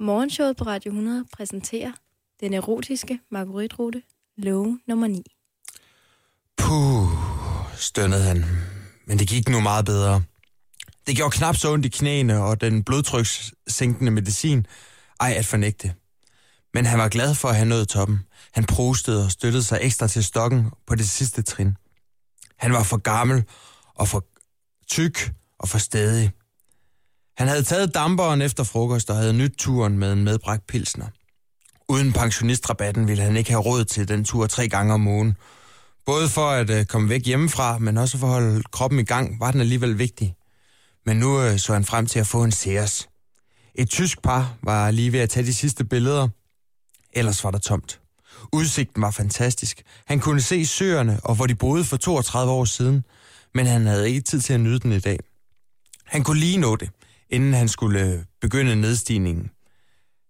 Morgenshowet på Radio 100 præsenterer den erotiske margueritrute love nummer 9. Puh, stønnede han. Men det gik nu meget bedre. Det gjorde knap så ondt i knæene, og den blodtrykssænkende medicin, ej at fornægte. Men han var glad for at have nået toppen. Han prostede og støttede sig ekstra til stokken på det sidste trin. Han var for gammel og for tyk og for stedig. Han havde taget damperen efter frokost og havde nyt turen med en medbragt pilsner. Uden pensionistrabatten ville han ikke have råd til den tur tre gange om ugen. Både for at øh, komme væk hjemmefra, men også for at holde kroppen i gang, var den alligevel vigtig. Men nu øh, så han frem til at få en Sears. Et tysk par var lige ved at tage de sidste billeder. Ellers var der tomt. Udsigten var fantastisk. Han kunne se søerne, og hvor de boede for 32 år siden, men han havde ikke tid til at nyde den i dag. Han kunne lige nå det, inden han skulle øh, begynde nedstigningen.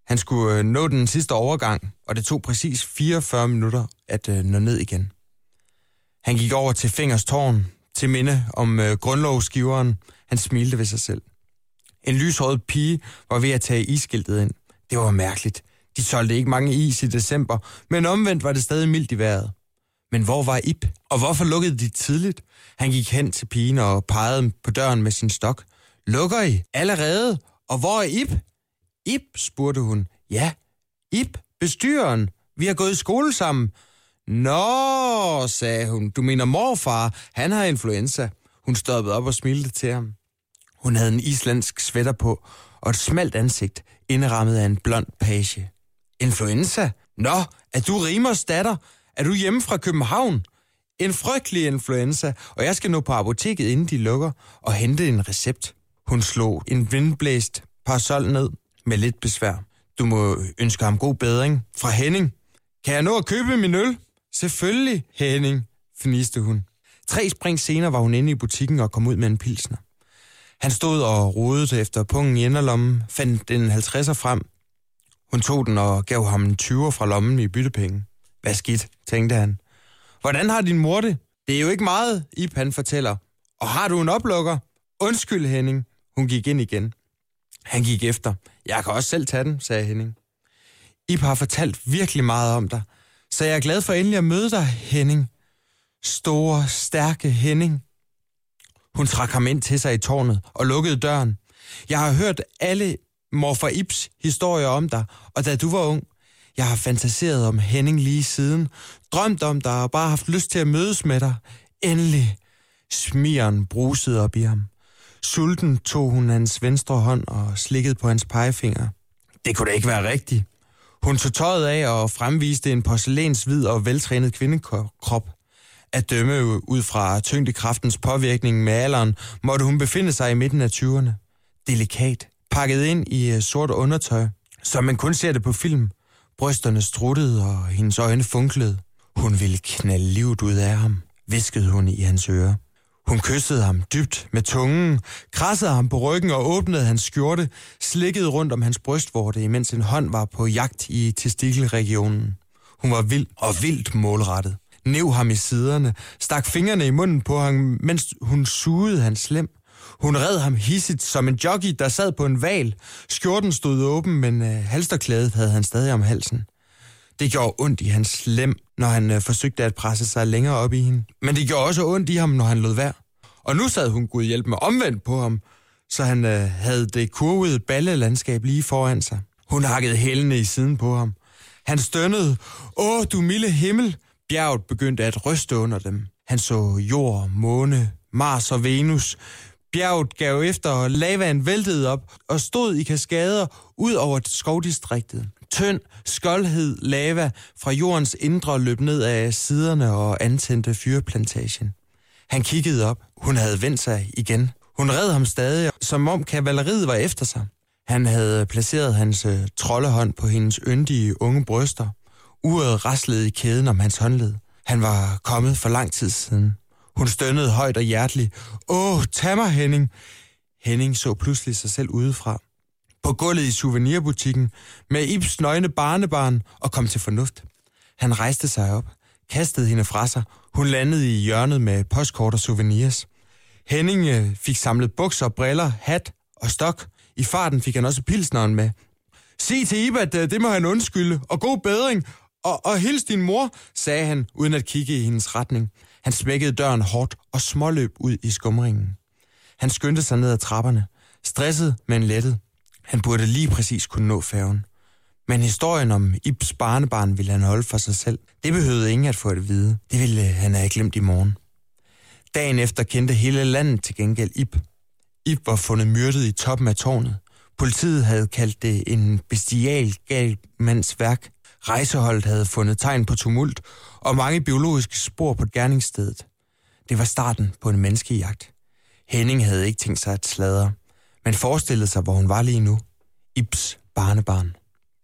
Han skulle øh, nå den sidste overgang, og det tog præcis 44 minutter at øh, nå ned igen. Han gik over til Fingers tårn, til minde om grundlovsgiveren. Han smilte ved sig selv. En lyshåret pige var ved at tage iskiltet ind. Det var mærkeligt. De solgte ikke mange is i december, men omvendt var det stadig mildt i vejret. Men hvor var Ip? Og hvorfor lukkede de tidligt? Han gik hen til pigen og pegede på døren med sin stok. Lukker I? Allerede? Og hvor er Ip? Ip, spurgte hun. Ja, Ip, bestyreren. Vi har gået i skole sammen. Nå, sagde hun. Du mener morfar. Han har influenza. Hun stoppede op og smilte til ham. Hun havde en islandsk sweater på og et smalt ansigt, indrammet af en blond page. Influenza? Nå, er du Rimers datter? Er du hjemme fra København? En frygtelig influenza, og jeg skal nå på apoteket, inden de lukker, og hente en recept. Hun slog en vindblæst parasol ned med lidt besvær. Du må ønske ham god bedring. Fra Henning. Kan jeg nå at købe min øl? Selvfølgelig, Henning, fniste hun. Tre spring senere var hun inde i butikken og kom ud med en pilsner. Han stod og rodede efter pungen i enderlommen, fandt en 50'er frem. Hun tog den og gav ham en 20'er fra lommen i byttepenge. Hvad skidt, tænkte han. Hvordan har din mor det? Det er jo ikke meget, Ip han fortæller. Og har du en oplukker? Undskyld, Henning. Hun gik ind igen. Han gik efter. Jeg kan også selv tage den, sagde Henning. Ip har fortalt virkelig meget om dig, så jeg er glad for endelig at møde dig, Henning. Store, stærke Henning. Hun trak ham ind til sig i tårnet og lukkede døren. Jeg har hørt alle morfar Ips historier om dig, og da du var ung, jeg har fantaseret om Henning lige siden, drømt om dig og bare haft lyst til at mødes med dig. Endelig. Smieren brusede op i ham. Sulten tog hun hans venstre hånd og slikkede på hans pegefinger. Det kunne da ikke være rigtigt. Hun tog tøjet af og fremviste en porcelænshvid og veltrænet kvindekrop. At dømme ud fra tyngdekraftens påvirkning med alderen, måtte hun befinde sig i midten af 20'erne. Delikat, pakket ind i øh, sort undertøj, som man kun ser det på film. Brysterne struttede, og hendes øjne funklede. Hun ville knalde livet ud af ham, viskede hun i hans øre. Hun kyssede ham dybt med tungen, krassede ham på ryggen og åbnede hans skjorte, slikkede rundt om hans brystvorte, imens en hånd var på jagt i testikelregionen. Hun var vild og vildt målrettet. Næv ham i siderne, stak fingrene i munden på ham, mens hun sugede hans slem. Hun red ham hissigt som en jockey, der sad på en val. Skjorten stod åben, men øh, halsterklædet havde han stadig om halsen. Det gjorde ondt i hans slem, når han øh, forsøgte at presse sig længere op i hende. Men det gjorde også ondt i ham, når han lod være. Og nu sad hun Gud hjælp med omvendt på ham, så han øh, havde det kurvede ballelandskab lige foran sig. Hun hakkede hælene i siden på ham. Han stønnede, åh du milde himmel. Bjerget begyndte at ryste under dem. Han så jord, måne, Mars og Venus. Bjerget gav efter, og lavaen væltede op og stod i kaskader ud over skovdistriktet. Tynd, skoldhed lava fra jordens indre løb ned af siderne og antændte fyreplantagen. Han kiggede op. Hun havde vendt sig igen. Hun red ham stadig, som om kavaleriet var efter sig. Han havde placeret hans øh, troldehånd på hendes yndige unge bryster. Uret raslede i kæden om hans håndled. Han var kommet for lang tid siden. Hun stønnede højt og hjerteligt. Åh, tag mig, Henning. Henning så pludselig sig selv udefra. På gulvet i souvenirbutikken med Ibs nøgne barnebarn og kom til fornuft. Han rejste sig op, kastede hende fra sig. Hun landede i hjørnet med postkort og souvenirs. Henning øh, fik samlet bukser, briller, hat og stok. I farten fik han også pilsneren med. Sig til Ib, at øh, det må han undskylde, og god bedring, og, og hils din mor, sagde han, uden at kigge i hendes retning. Han smækkede døren hårdt og småløb ud i skumringen. Han skyndte sig ned ad trapperne, stresset, men lettet. Han burde lige præcis kunne nå færgen. Men historien om Ibs barnebarn ville han holde for sig selv. Det behøvede ingen at få at vide. Det ville øh, han have glemt i morgen. Dagen efter kendte hele landet til gengæld Ib. Ib var fundet myrdet i toppen af tårnet. Politiet havde kaldt det en bestial gal mands værk. Rejseholdet havde fundet tegn på tumult og mange biologiske spor på gerningsstedet. Det var starten på en menneskejagt. Henning havde ikke tænkt sig at sladre, men forestillede sig, hvor hun var lige nu. Ibs barnebarn.